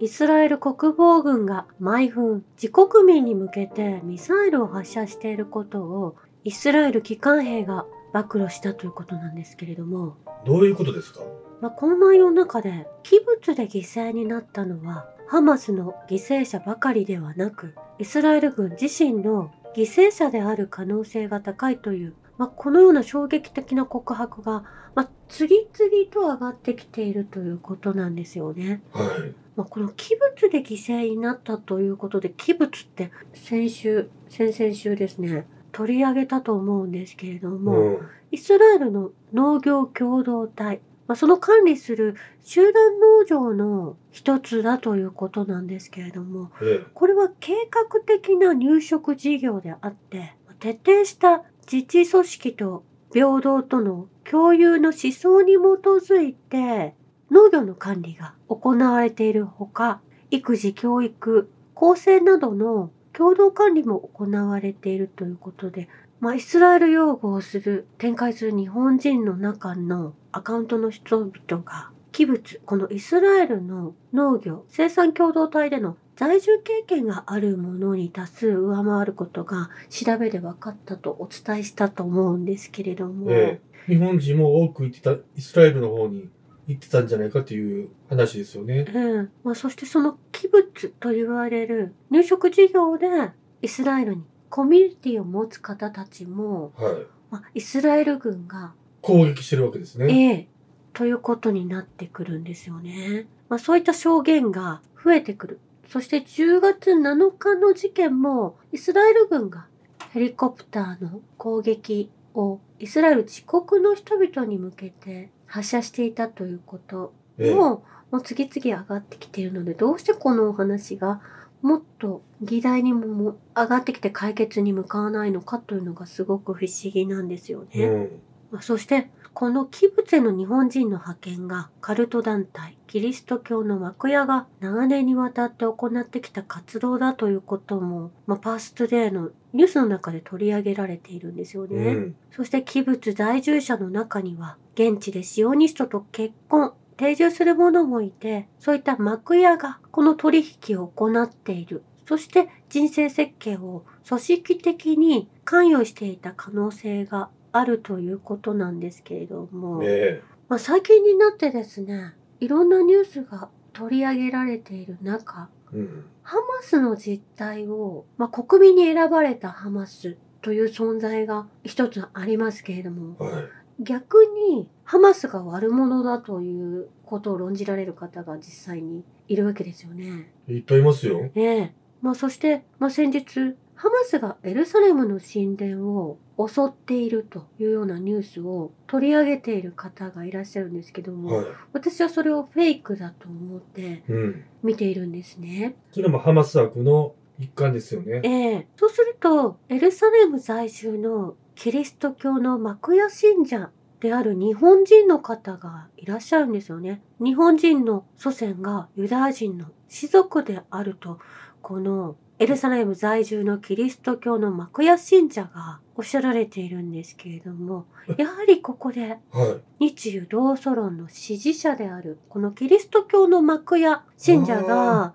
イスラエル国防軍が毎分自国民に向けてミサイルを発射していることをイスラエル機関兵が暴露したということなんですけれども、どういうことですか？まあ、この内容の中で器物で犠牲になったのはハマスの犠牲者ばかりではなくイスラエル軍自身の犠牲者である可能性が高いという、まあ、このような衝撃的な告白が、まあ、次々と上がってきているということなんですよね。はい。まあ、この器物で犠牲になったということで器物って先週先々週ですね取り上げたと思うんですけれども、うん。イスラエルの農業共同体、まあ、その管理する集団農場の一つだということなんですけれどもえこれは計画的な入植事業であって徹底した自治組織と平等との共有の思想に基づいて農業の管理が行われているほか育児教育構成などの共同管理も行われているということでまあ、イスラエル擁護をする、展開する日本人の中のアカウントの人々が、器物、このイスラエルの農業、生産共同体での在住経験があるものに多数上回ることが調べで分かったとお伝えしたと思うんですけれども、ええ日本人も多く行ってた、イスラエルの方に行ってたんじゃないかという話ですよね。うんまあ、そしてその器物と言われる入植事業でイスラエルにコミュニティを持つ方たちも、はい。まあ、イスラエル軍が攻撃してるわけですね。ええ、ということになってくるんですよね。まあ、そういった証言が増えてくる。そして10月7日の事件もイスラエル軍がヘリコプターの攻撃をイスラエル自国の人々に向けて発射していたということええも、もう次々上がってきているのでどうしてこのお話がもっと議題にもも上がってきて解決に向かわないのかというのがすごく不思議なんですよね。うん。まあそしてこの器物への日本人の派遣がカルト団体キリスト教の幕屋が長年にわたって行ってきた活動だということも、まあ、パーストゥデーのニュースの中で取り上げられているんですよね。うん。そして器物在住者の中には現地でシオニストと結婚定住する者もいてそういった幕屋がこの取引を行っているそして人生設計を組織的に関与していた可能性があるということなんですけれども、えまあ、最近になってですねいろんなニュースが取り上げられている中えうん。ハマスの実態を、まあ、国民に選ばれたハマスという存在が一つありますけれどもはい。逆にハマスが悪者だということを論じられる方が実際にいるわけですよね。いっぱいいますよ。ねえ。まあそして、まあ先日、ハマスがエルサレムの神殿を襲っているというようなニュースを取り上げている方がいらっしゃるんですけども、はい。私はそれをフェイクだと思ってうん。見ているんですね。それもハマス悪の一環ですよね。ええそうすると、エルサレム在住のキリスト教の幕屋信者である日本人の方がいらっしゃるんですよね。日本人の祖先がユダヤ人の士族であると、このエルサレム在住のキリスト教の幕屋信者がおっしゃられているんですけれども、やはりここではい。日ユ同祖論の支持者であるこのキリスト教の幕屋信者が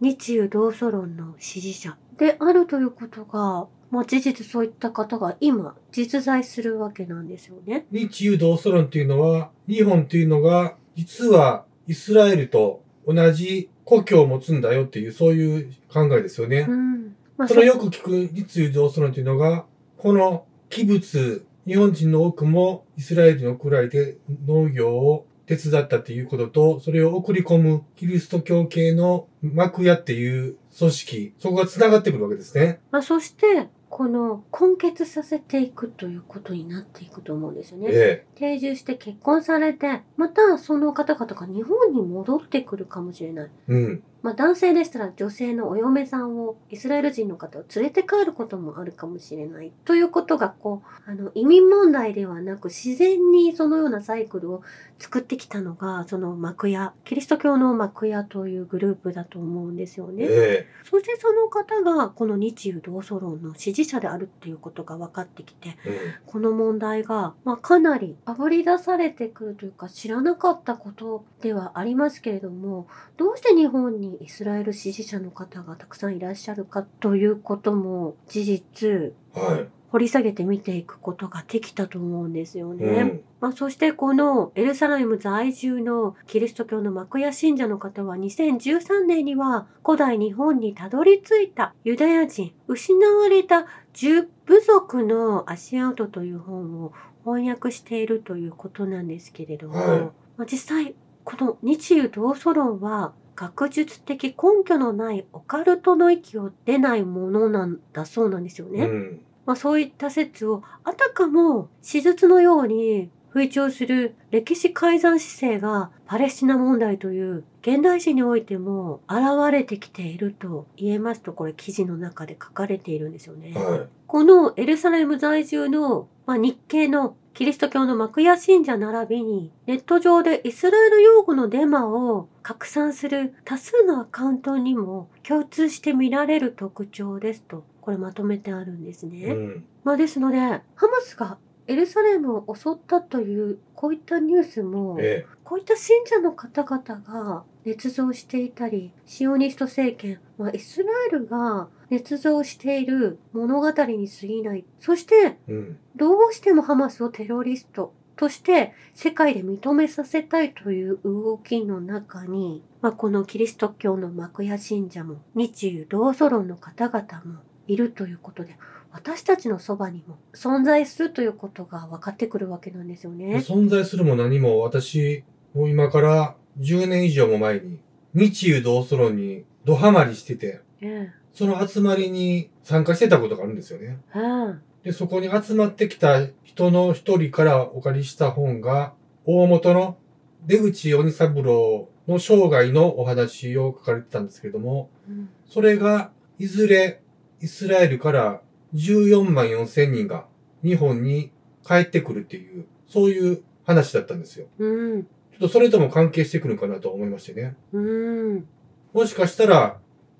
日ユ同祖論の支持者であるということが、まあ、事実そういった方が今実在するわけなんですよね。日ユ同祖論っていうのは、日本っていうのが、実はイスラエルと同じ故郷を持つんだよっていう、そういう考えですよねう。んまあ、そのよく聞く日ユ同祖論っていうのが、この器物、日本人の多くもイスラエルのくらいで農業を手伝ったっていうことと、それを送り込むキリスト教系の幕屋っていう組織、そこが繋がってくるわけですね。まあ、そしてこの根結させていくということになっていくと思うんですよね。え定住して結婚されてまたその方々が日本に戻ってくるかもしれない。え。うん。まあ男性でしたら女性のお嫁さんを、イスラエル人の方を連れて帰ることもあるかもしれない。ということが、こう、あの、移民問題ではなく、自然にそのようなサイクルを作ってきたのが、その幕屋、キリスト教の幕屋というグループだと思うんですよね。えそしてその方が、この日中同祖論の支持者であるっていうことが分かってきて、この問題が、まあ、かなりあぶり出されてくるというか知らなかったことではありますけれどもどうして日本にイスラエル支持者の方がたくさんいらっしゃるかということも事実はい。掘り下げて見ていくことができたと思うんですよね。うん。まあ、そしてこのエルサレム在住のキリスト教の幕屋信者の方は2013年には古代日本にたどり着いたユダヤ人失われた十部族の足跡という本を翻訳しているということなんですけれども、はいまあ、実際この日ユ同祖論は学術的根拠のないオカルトの域を出ないものなんだそうなんですよね。うん。まあ、そういった説をあたかも史実のように吹聴する歴史改ざん姿勢がパレスチナ問題という現代史においても現れてきていると言えますとこれ記事の中で書かれているんですよね。はこのエルサレム在住の、まあ、日系のキリスト教の幕屋信者並びにネット上でイスラエル用語のデマを拡散する多数のアカウントにも共通して見られる特徴ですとこれまとめてあるんですい。ね。うん。まあですのでハマスがエルサレムを襲ったというこういったニュースもえこういった信者の方々が捏造していたり、シオニスト政権、まあ、イスラエルが捏造している物語に過ぎない。そして、え。うん。どうしてもハマスをテロリストとして世界で認めさせたいという動きの中に、まあ、このキリスト教の幕屋信者も、日中同祖論の方々もいるということで、私たちのそばにも存在するということが分かってくるわけなんですよね。存在するも何も私、もう今から10年以上も前に、日中同祖論にドハマりしてて、えその集まりに参加してたことがあるんですよね。えうんで、そこに集まってきた人の一人からお借りした本が、大元の出口鬼三郎の生涯のお話を書かれてたんですけれども、うんそれが、いずれイスラエルから14万4千人が日本に帰ってくるっていう、そういう話だったんですよ。うん。ちょっとそれとも関係してくるかなと思いましてね。うん。もしかしたら、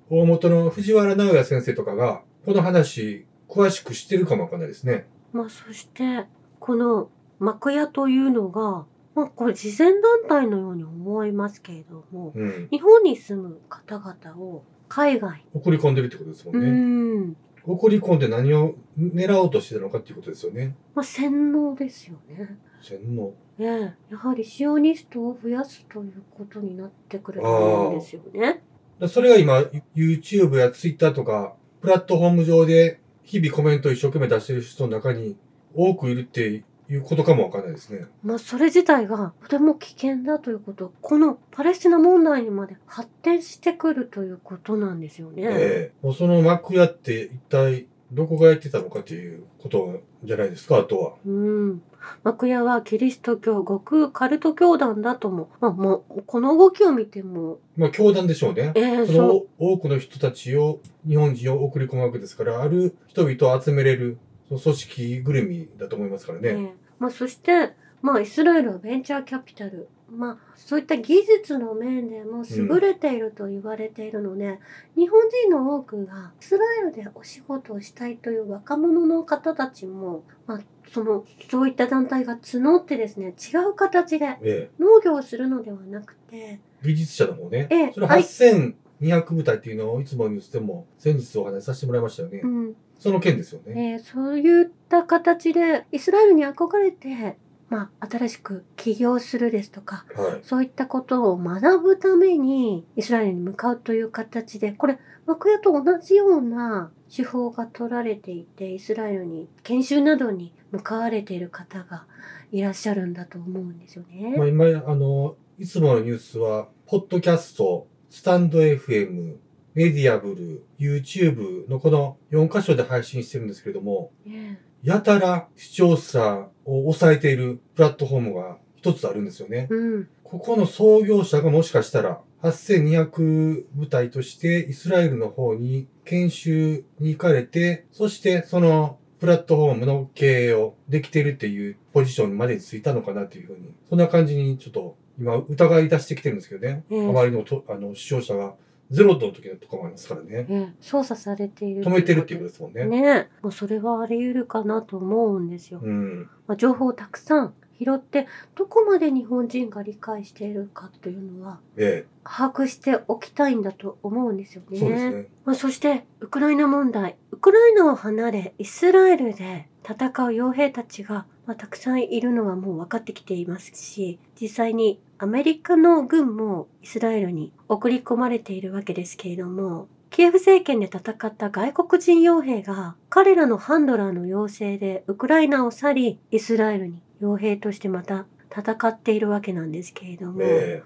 大元の藤原直也先生とかが、この話、詳しく知ってるかもわかんないですね。まあそして、この幕屋というのが、まあこれ慈善団体のように思いますけれども、うん。日本に住む方々を海外、送り込んでるってことですもうんね。ん、送り込んで何を狙おうとしてたのかっていうことですよね。まあ洗脳ですよね。洗脳。ええ、やはりシオニストを増やすということになってくると思うんですよね。だそれが今、YouTube や Twitter とか、プラットフォーム上で日々コメントを一生懸命出してる人の中に多くいるっていうことかもわかんないですね。まあそれ自体がとても危険だということ、このパレスチナ問題にまで発展してくるということなんですよね。ええもうその幕屋って一体どこがやってたのかっていうことじゃないですか、あとは。うん。幕屋はキリスト教極カルト教団だとも、まあもう、この動きを見ても、まあ、教団でしょうね。ええその多くの人たちを、日本人を送り込むわけですから、ある人々を集めれる、組織ぐるみだと思いますからえね。えまあそして、まあイスラエルはベンチャーキャピタル。まあそういった技術の面でも優れていると言われているので、日本人の多くがイスラエルでお仕事をしたいという若者の方たちも、まあその、そういった団体が募ってですね、違う形でえ農業をするのではなくて、え技術者の方ね。ええそれはい8200部隊っていうのをいつもニュースでも先日お話しさせてもらいましたよね。うん、その件ですよね。えーそういった形でイスラエルに憧れて、まあ、新しく起業するですとかはい。そういったことを学ぶためにイスラエルに向かうという形でこれ幕屋と同じような手法が取られていてイスラエルに研修などに向かわれている方がいらっしゃるんだと思うんですよね。まあ、今、あの、いつものニュースは、ポッドキャスト、スタンド FM、メディアブル、YouTube のこの4箇所で配信してるんですけれども、ねやたら視聴者を抑えているプラットフォームが一つあるんですよね。うん、ここの創業者がもしかしたら、8200部隊としてイスラエルの方に研修に行かれて、そしてそのプラットフォームの経営をできてるっていうポジションまでついたのかなっていうふうに、そんな感じにちょっと今疑い出してきてるんですけどね。ええあまりのとあの視聴者がゼロの時とかもありますからね。ええ操作されている止めてるっていうことですもんね。ねもうそれはあり得るかなと思うんですよ。うん。まあ、情報をたくさん拾ってどこまで日本人が理解しているかというのはえ把握しておきたいんだと思うんですよえ、ね。そうですね。まあ、そしてウクライナ問題ウクライナを離れイスラエルで戦う傭兵たちが、まあ、たくさんいるのはもう分かってきていますし実際にアメリカの軍もイスラエルに送り込まれているわけですけれどもキエフ政権で戦った外国人傭兵が彼らのハンドラーの要請でウクライナを去りイスラエルに傭兵としてまた戦っているわけなんですけれども、え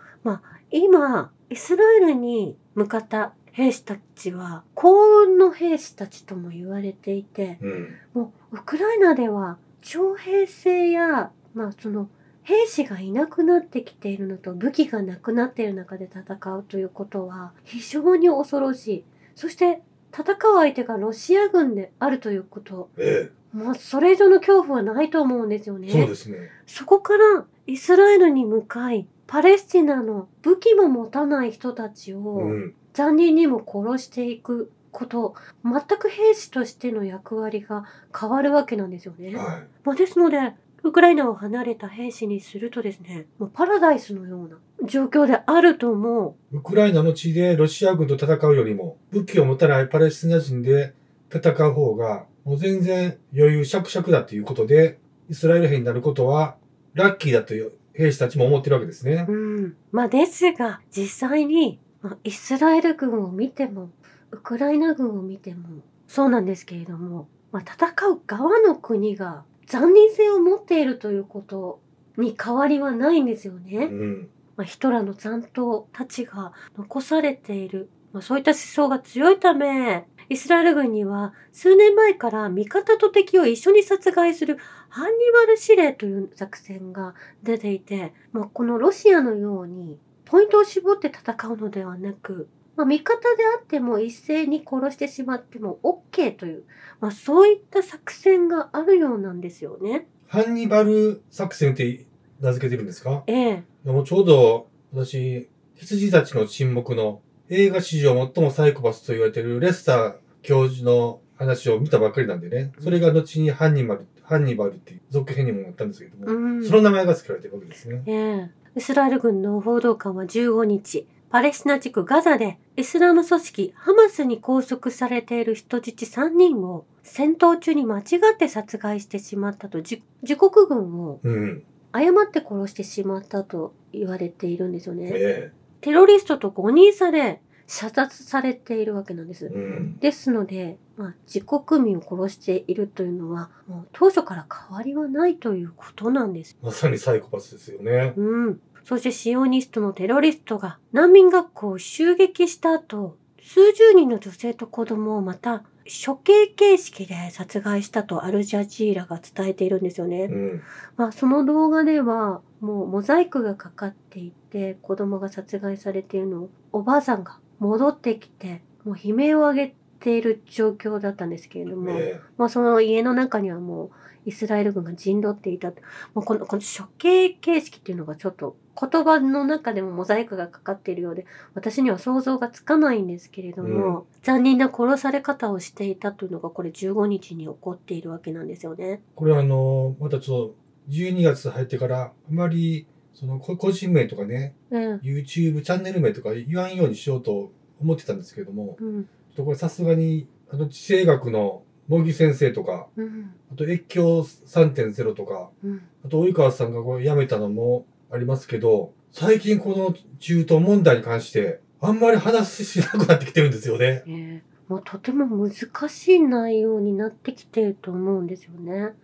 今イスラエルに向かった兵士たちは幸運の兵士たちとも言われていてえ、うん。もうウクライナでは徴兵制やまあその兵士がいなくなってきているのと武器がなくなっている中で戦うということは非常に恐ろしい。そして戦う相手がロシア軍であるということ、えまあそれ以上の恐怖はないと思うんですよね。え、そうですね。そこからイスラエルに向かい、パレスチナの武器も持たない人たちをうん。残忍にも殺していくこと、全く兵士としての役割が変わるわけなんですよね。はい。まあ、ですので、ウクライナを離れた兵士にするとですね、もうパラダイスのような状況であると思ウクライナの地でロシア軍と戦うよりも、武器を持たないパレスチナ人で戦う方が、もう全然余裕しゃくしゃくだということで、イスラエル兵になることは、ラッキーだという兵士たちも思ってるわけですねう。。うん。まあ、ですが、実際に、まあ、イスラエル軍を見ても、ウクライナ軍を見ても、そうなんですけれども、まあ、戦う側の国が残忍性を持っているということに変わりはないんですよね。うん。まあ、ヒトラーの残党たちが残されている、まあ、そういった思想が強いため、イスラエル軍には数年前から味方と敵を一緒に殺害するハンニバル司令という作戦が出ていて、まあ、このロシアのようにポイントを絞って戦うのではなく、まあ、味方であっても一斉に殺してしまっても OK という、まあ、そういった作戦があるようなんですよね。ハンニバル作戦って名付けてるんですか？ええ。でもちょうど私、羊たちの沈黙の映画史上最もサイコパスと言われているレスター教授の話を見たばっかりなんでね。それが後にハンニバル、ハンニバルっていう続編にもなったんですけども、うんその名前が付けられてるわけですね。ええイスラエル軍の報道官は15日、パレスチナ地区ガザでイスラム組織ハマスに拘束されている人質3人を戦闘中に間違って殺害してしまったと自自国軍をうん。誤って殺してしまったと言われているんですよね。えテロリストと誤認され射殺されているわけなんですえ。。うん。ですので、まあ、自国民を殺しているというのはもう当初から変わりはないということなんです。まさにサイコパスですよね。うん。そしてシオニストのテロリストが難民学校を襲撃した後、数十人の女性と子供をまた処刑形式で殺害したとアルジャジーラが伝えているんですよね。うん。まあその動画ではもうモザイクがかかっていて子供が殺害されているのをおばあさんが戻ってきてもう悲鳴を上げている状況だったんですけれども、えまあその家の中にはもうイスラエル軍が陣取っていたと。もうこの、この処刑形式っていうのがちょっと言葉の中でもモザイクがかかっているようで、私には想像がつかないんですけれども、残忍な殺され方をしていたというのがこれ15日に起こっているわけなんですよね。これはあの、またちょっと、12月入ってから、あまり、その、こ個人名とかね、うん。YouTube チャンネル名とか言わんようにしようと思ってたんですけども、うん。ちょっとこれさすがに、あの、地政学の茂木先生とか、うん。あと越境3.0とか、うん。あと及川さんがこれ辞めたのもありますけど、最近この中東問題に関して、あんまり話しなくなってきてるんですよね。ええもうとても難しい内容になってきてると思うんですよね。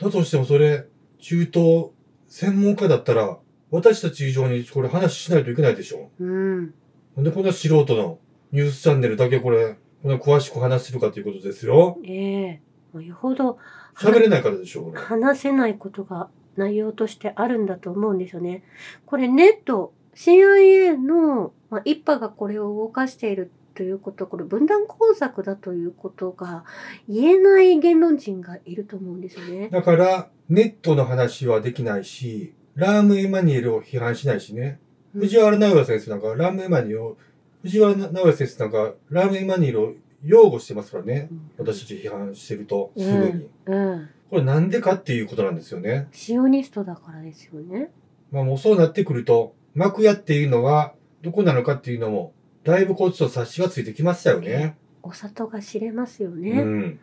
だとしてもそれ、中東専門家だったら、私たち以上にこれ話しないといけないでしょ。うん。なんでこんな素人のニュースチャンネルだけこれ、こんな詳しく話してるかということですよ。ええもうよほど喋れないからでしょ、これ。話せないことが内容としてあるんだと思うんですよね。これネット、CIA の、まあ、一派がこれを動かしているということ、これ分断工作だということが言えない言論人がいると思うんですよね。だから、ネットの話はできないし、ラーム・エマニュエルを批判しないしね。うん藤原直哉先生なんか、ラーム・エマニュエルを、藤原直哉先生なんか、ラーム・エマニュエルを擁護してますからね。私たち批判してると、すぐに。うん。これなんでかっていうことなんですよね。シオニストだからですよね。まあもうそうなってくると、幕屋っていうのがどこなのかっていうのも、だいぶこっちと察しがついてきましたよね。お里が知れますようね。ん。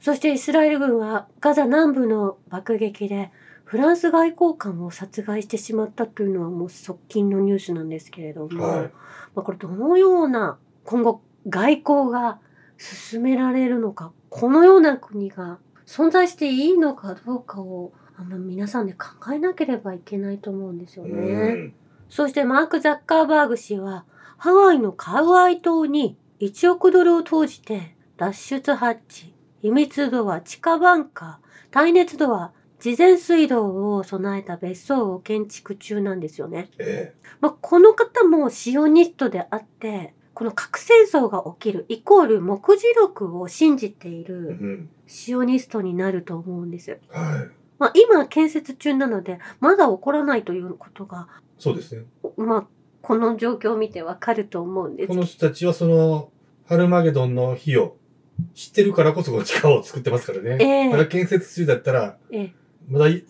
そしてイスラエル軍はガザ南部の爆撃でフランス外交官を殺害してしまったというのはもう側近のニュースなんですけれども、はい。まあ、これどのような今後外交が進められるのか、このような国が存在していいのかどうかをあの皆さんで考えなければいけないと思うんですよね。うん。そしてマーク・ザッカーバーグ氏はハワイのカウアイ島に1億ドルを投じて脱出ハッチ、秘密度は地下バンカー、耐熱度は事前水道を備えた別荘を建築中なんですよね。えまあ、この方もシオニストであって、この核戦争が起きるイコール目次録を信じているん。シオニストになると思うんです。はい。まあ、今建設中なので、まだ起こらないということがそうですね。まあ、この状況を見てわかると思うんですこの人たちはその、ハルマゲドンの日を知ってるからこそこの地下を作ってますからね。ええまだ建設中だったら、えまだい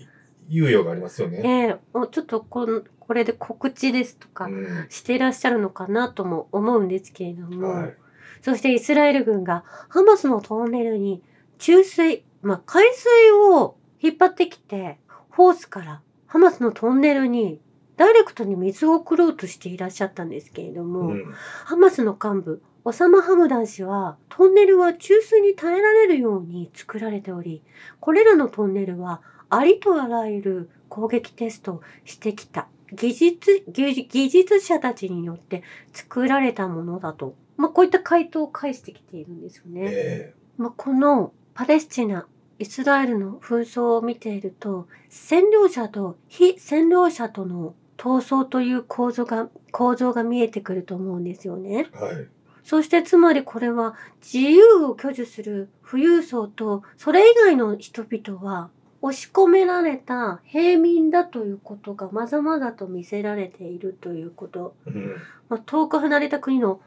猶予がありますよえね。ええもうちょっとこんこれで告知ですとかうん。していらっしゃるのかなとも思うんですけれども、はい。そしてイスラエル軍がハマスのトンネルに注水、まあ、海水を引っ張ってきて、ホースからハマスのトンネルにダイレクトに水を送ろうとしていらっしゃったんですけれども、うん。ハマスの幹部、オサマ・ハムダン氏は、トンネルは注水に耐えられるように作られており、これらのトンネルは、ありとあらゆる攻撃テストをしてきた技術、技技術者たちによって作られたものだと。まあ、こういった回答を返してきているんですよね。えまあ、このパレスチナ、イスラエルの紛争を見ていると、占領者と非占領者との闘争という構造が、構造が見えてくると思うんですよね。え。はい。そしてつまりこれは自由を享受する富裕層とそれ以外の人々は押し込められた平民だということがまざまざと見せられているということ。うん。まあ、遠く離れた国の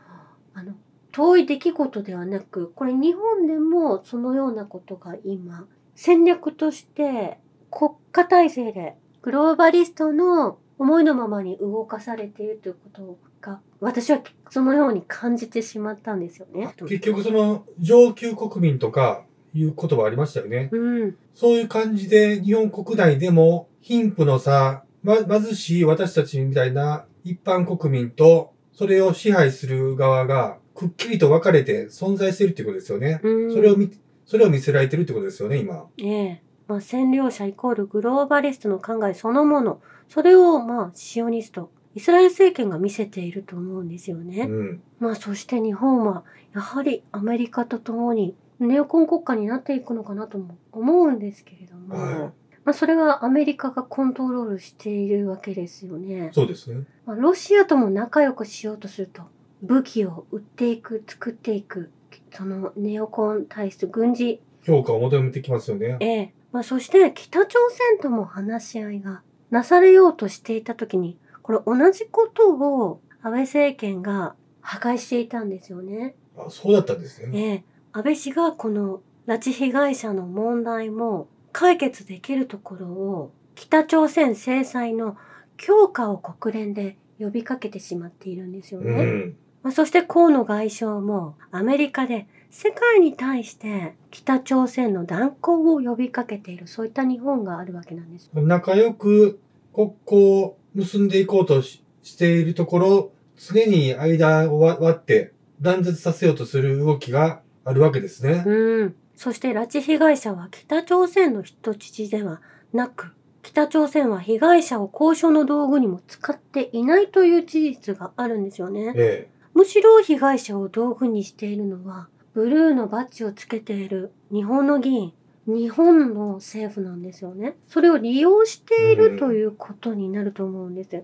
あの遠い出来事ではなくこれ日本でもそのようなことが今戦略として国家体制でグローバリストの思いのままに動かされているということが私はそのように感じてしまったんですよね。結局その上級国民とかいう言葉ありましたよね。うん、そういう感じで日本国内でも貧富の差、ま、貧しい私たちみたいな一般国民とそれを支配する側がくっきりと分かれて存在しているってことですよね。うん、それを見、それを見せられてるってことですよね、今。ええまあ、占領者イコールグローバリストの考えそのものそれをまあシオニストイスラエル政権が見せていると思うんですよね。うん。まあそして日本はやはりアメリカと共にネオコン国家になっていくのかなとも思うんですけれども、はいまあそれはアメリカがコントロールしているわけですよね。そうですね。まあ、ロシアとも仲良くしようとすると武器を売っていく作っていくそのネオコンに対する軍事評価を求めてきますよね。ええまあ、そして北朝鮮とも話し合いがなされようとしていた時にこれ同じことを安倍政権が破壊していたんですよね。あそうだったんですね。ええ安倍氏がこの拉致被害者の問題も解決できるところを北朝鮮制裁の強化を国連で呼びかけてしまっているんですよね。うん。まあ、そして河野外相もアメリカで世界に対して北朝鮮の断交を呼びかけているそういった日本があるわけなんです。仲良く国交を結んでいこうとししているところ、常に間を割割って断絶させようとする動きがあるわけですね。うん。そして拉致被害者は北朝鮮の人質ではなく北朝鮮は被害者を交渉の道具にも使っていないという事実があるんですよね。えむしろ被害者を道具にしているのは、ブルーのバッジをつけている日本の議員、日本の政府なんですよね。それを利用しているということになると思うんです。で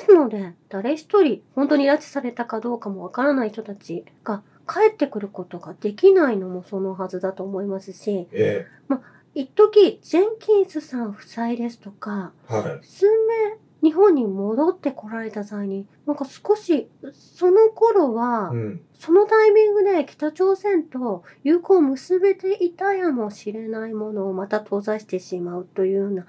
すので、誰一人本当に拉致されたかどうかもわからない人たちが帰ってくることができないのもそのはずだと思いますし、え一時ジェンキンスさん夫妻ですとか、えはい。数名日本に戻ってこられた際に、なんか少し、その頃は、うん。そのタイミングで北朝鮮と友好を結べていたやもしれないものをまた閉ざしてしまうというような、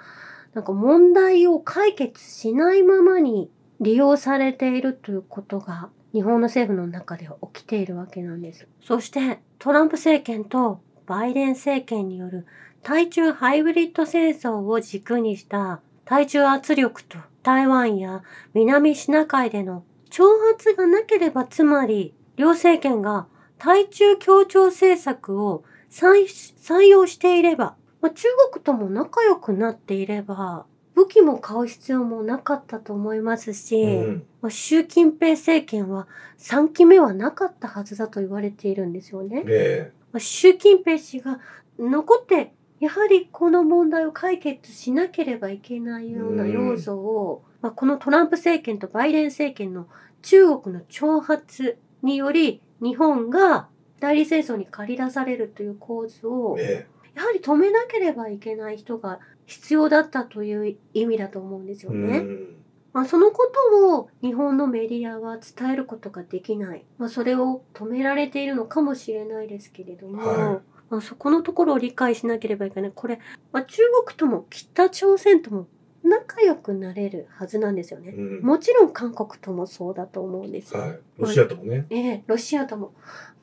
なんか問題を解決しないままに利用されているということが日本の政府の中で起きているわけなんです。そしてトランプ政権とバイデン政権による対中ハイブリッド戦争を軸にした対中圧力と台湾や南シナ海での挑発がなければつまり両政権が対中協調政策を採採用していれば、まあ、中国とも仲良くなっていれば武器も買う必要もなかったと思いますし、うん。まあ習近平政権は3期目はなかったはずだと言われているんですよね。えまあ習近平氏が残ってやはりこの問題を解決しなければいけないような要素を、まあ、このトランプ政権とバイデン政権の中国の挑発により日本が代理戦争に駆り出されるという構図をええやはり止めなければいけない人が必要だったという意味だと思うんですよね。ん。まあ、そのことを日本のメディアは伝えることができない。まあ、それを止められているのかもしれないですけれども、はいまあ、そこのところを理解しなければいけない。これ、まあ、中国とも北朝鮮とも仲良くなれるはずなんですよね。うん。もちろん韓国ともそうだと思うんですよ。はい。ロシアともね。ええ、ロシアとも。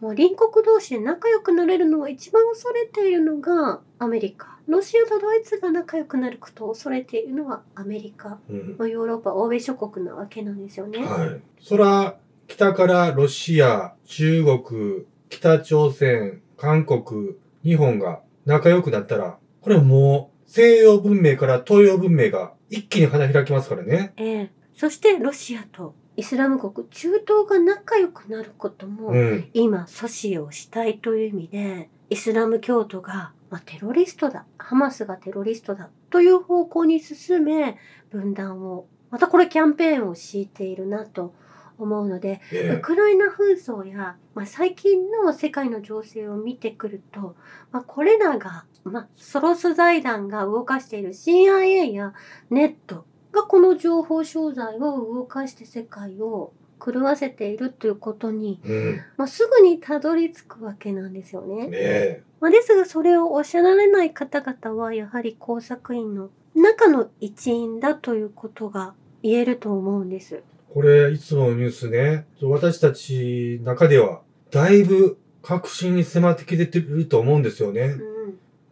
もう隣国同士で仲良くなれるのを一番恐れているのがアメリカ。ロシアとドイツが仲良くなることを恐れているのはアメリカ。うん。まあヨーロッパ、欧米諸国なわけなんですよね。はい。そら、北からロシア、中国、北朝鮮、韓国、日本が仲良くなったら、これもう西洋文明から東洋文明が一気に花開きますからね。ええそしてロシアとイスラム国、中東が仲良くなることも、うん。今阻止をしたいという意味で、イスラム教徒が、まあ、テロリストだ、ハマスがテロリストだ。という方向に進め、分断を、またこれキャンペーンを敷いているなと思うので、ウえ。クライナ紛争や、まあ、最近の世界の情勢を見てくると、まあ、これらが、まあ、ソロス財団が動かしている CIA やネットがこの情報商材を動かして世界を狂わせているということに、えうん。まあ、すぐにたどり着くわけなんですよね。ねえ。まあ、ですがそれをおっしゃられない方々はやはり工作員の中の一員だということが言えると思うんです。これ、いつものニュースね、私たち中では、だいぶ確信に迫ってきてると思うんですよね。うん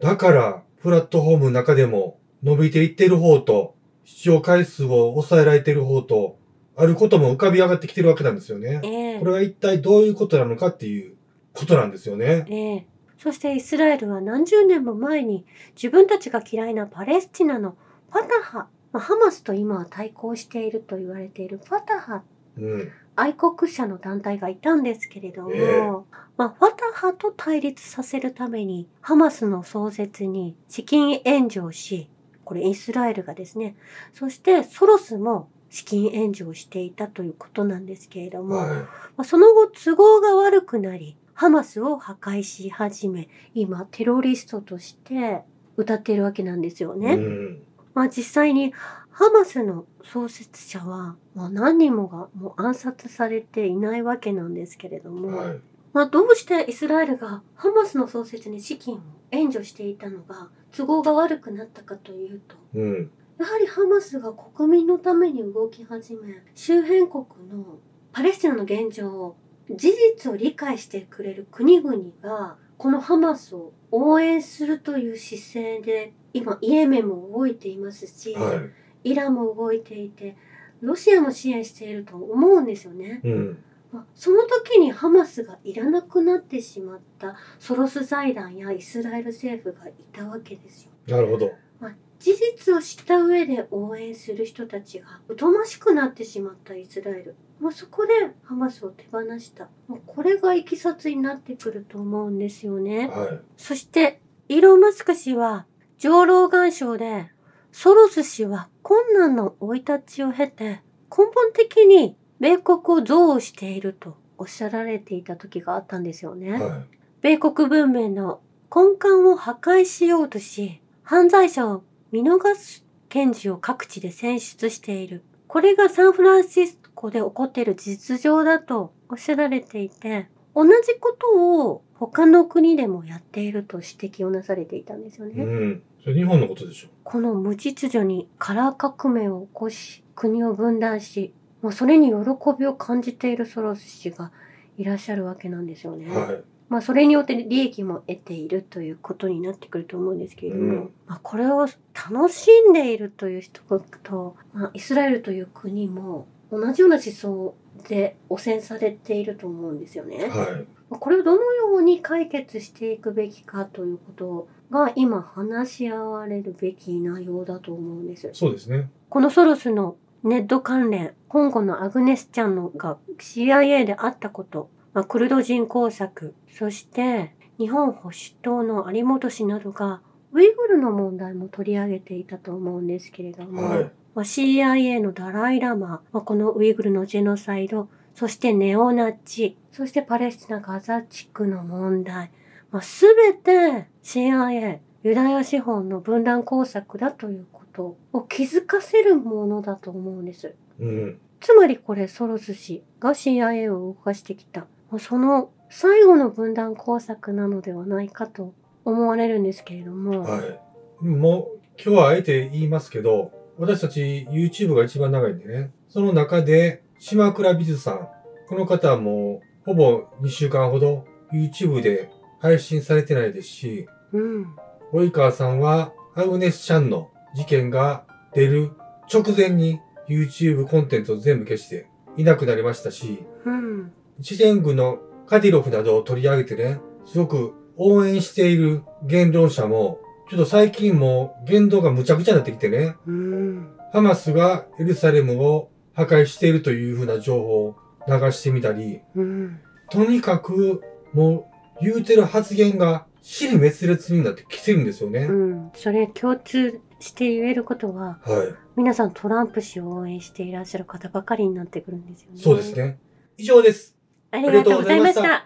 だから、プラットフォームの中でも伸びていってる方と、視聴回数を抑えられてる方と、あることも浮かび上がってきてるわけなんですよね。ええこれは一体どういうことなのかっていうことなんですよね。ええそしてイスラエルは何十年も前に自分たちが嫌いなパレスチナのファタハ、まあ、ハマスと今は対抗していると言われているファタハうん。愛国者の団体がいたんですけれども、ええまあ、ファタハと対立させるためにハマスの創設に資金援助をしこれイスラエルがですねそしてソロスも資金援助をしていたということなんですけれども、はまあ、その後都合が悪くなりハマスを破壊し始め今テロリストとして歌っているわけなんですよい。ね。うん。まあ実際にハマスの創設者はもう何人もがもう暗殺されていないわけなんですけれども、はい。まあどうしてイスラエルがハマスの創設に資金を援助していたのが都合が悪くなったかというとうん。やはりハマスが国民のために動き始め周辺国のパレスチナの現状を事実を理解してくれる国々がこのハマスを応援するという姿勢で今イエメンも動いていますし、はい。イランも動いていてロシアも支援していると思うんですよね。うん。まあその時にハマスがいらなくなってしまったソロス財団やイスラエル政府がいたわけですよ。なるほど。事実を知った上で応援する人たちが疎ましくなってしまったイスラエル。まあ、そこでハマスを手放した。まあこれがいきさつになってくると思うんですよね。はい。そして、イーロン・マスク氏は上老眼症で、ソロス氏は困難の生い立ちを経て、根本的に米国を憎悪しているとおっしゃられていた時があったんですよね。は米国文明の根幹を破壊しようとし、犯罪者を見逃す検事を各地で選出している。これがサンフランシスコで起こっている実情だとおっしゃられていて、同じことを他の国でもやっていると指摘をなされていたんですよい。ね。うん。それ日本のことでしょ。この無秩序にカラー革命を起こし、国を分断し、もうそれに喜びを感じているソロス氏がいらっしゃるわけなんですよね。はい。まあそれによって利益も得ているということになってくると思うんですけれども、うんまあこれを楽しんでいるという人と、まあ、イスラエルという国も同じような思想で汚染されていると思うんですよね。はい。まあこれをどのように解決していくべきかということが今話し合われるべき内容だと思うんです。そうですね。このソロスのネット関連、香港のアグネスちゃんのが CIA であったこと、まあ、クルド人工作、そして日本保守党の有本氏などがウイグルの問題も取り上げていたと思うんですけれども、はい。まあ、CIA のダライラマ、まあ、このウイグルのジェノサイド、そしてネオナチ、そしてパレスチナガザ地区の問題、まあ、すべて CIA、ユダヤ資本の分断工作だということを気づかせるものだと思うんです。うん。つまりこれソロス氏が CIA を動かしてきた、まあその最後の分断工作なのではないかと思われるんですけれども、はい。もう、今日はあえて言いますけど、私たち YouTube が一番長いんでね。その中で、島倉美術さん。この方はもう、ほぼ2週間ほど YouTube で配信されてないですし、うん、及川さんは、アグネス・シャンの事件が出る直前に YouTube コンテンツを全部消していなくなりましたし、うん、チェチェン軍のカディロフなどを取り上げてね、すごく応援している言論者も、ちょっと最近もう言動がむちゃくちゃになってきてね、うん、ハマスがエルサレムを破壊しているというふうな情報を流してみたり、うん、とにかくもう言うてる発言が死に滅裂になってきてるんですよね。うん、それ共通して言えることは、はい。皆さんトランプ氏を応援していらっしゃる方ばかりになってくるんですよね。そうです。ね。以上です。ありがとうございました。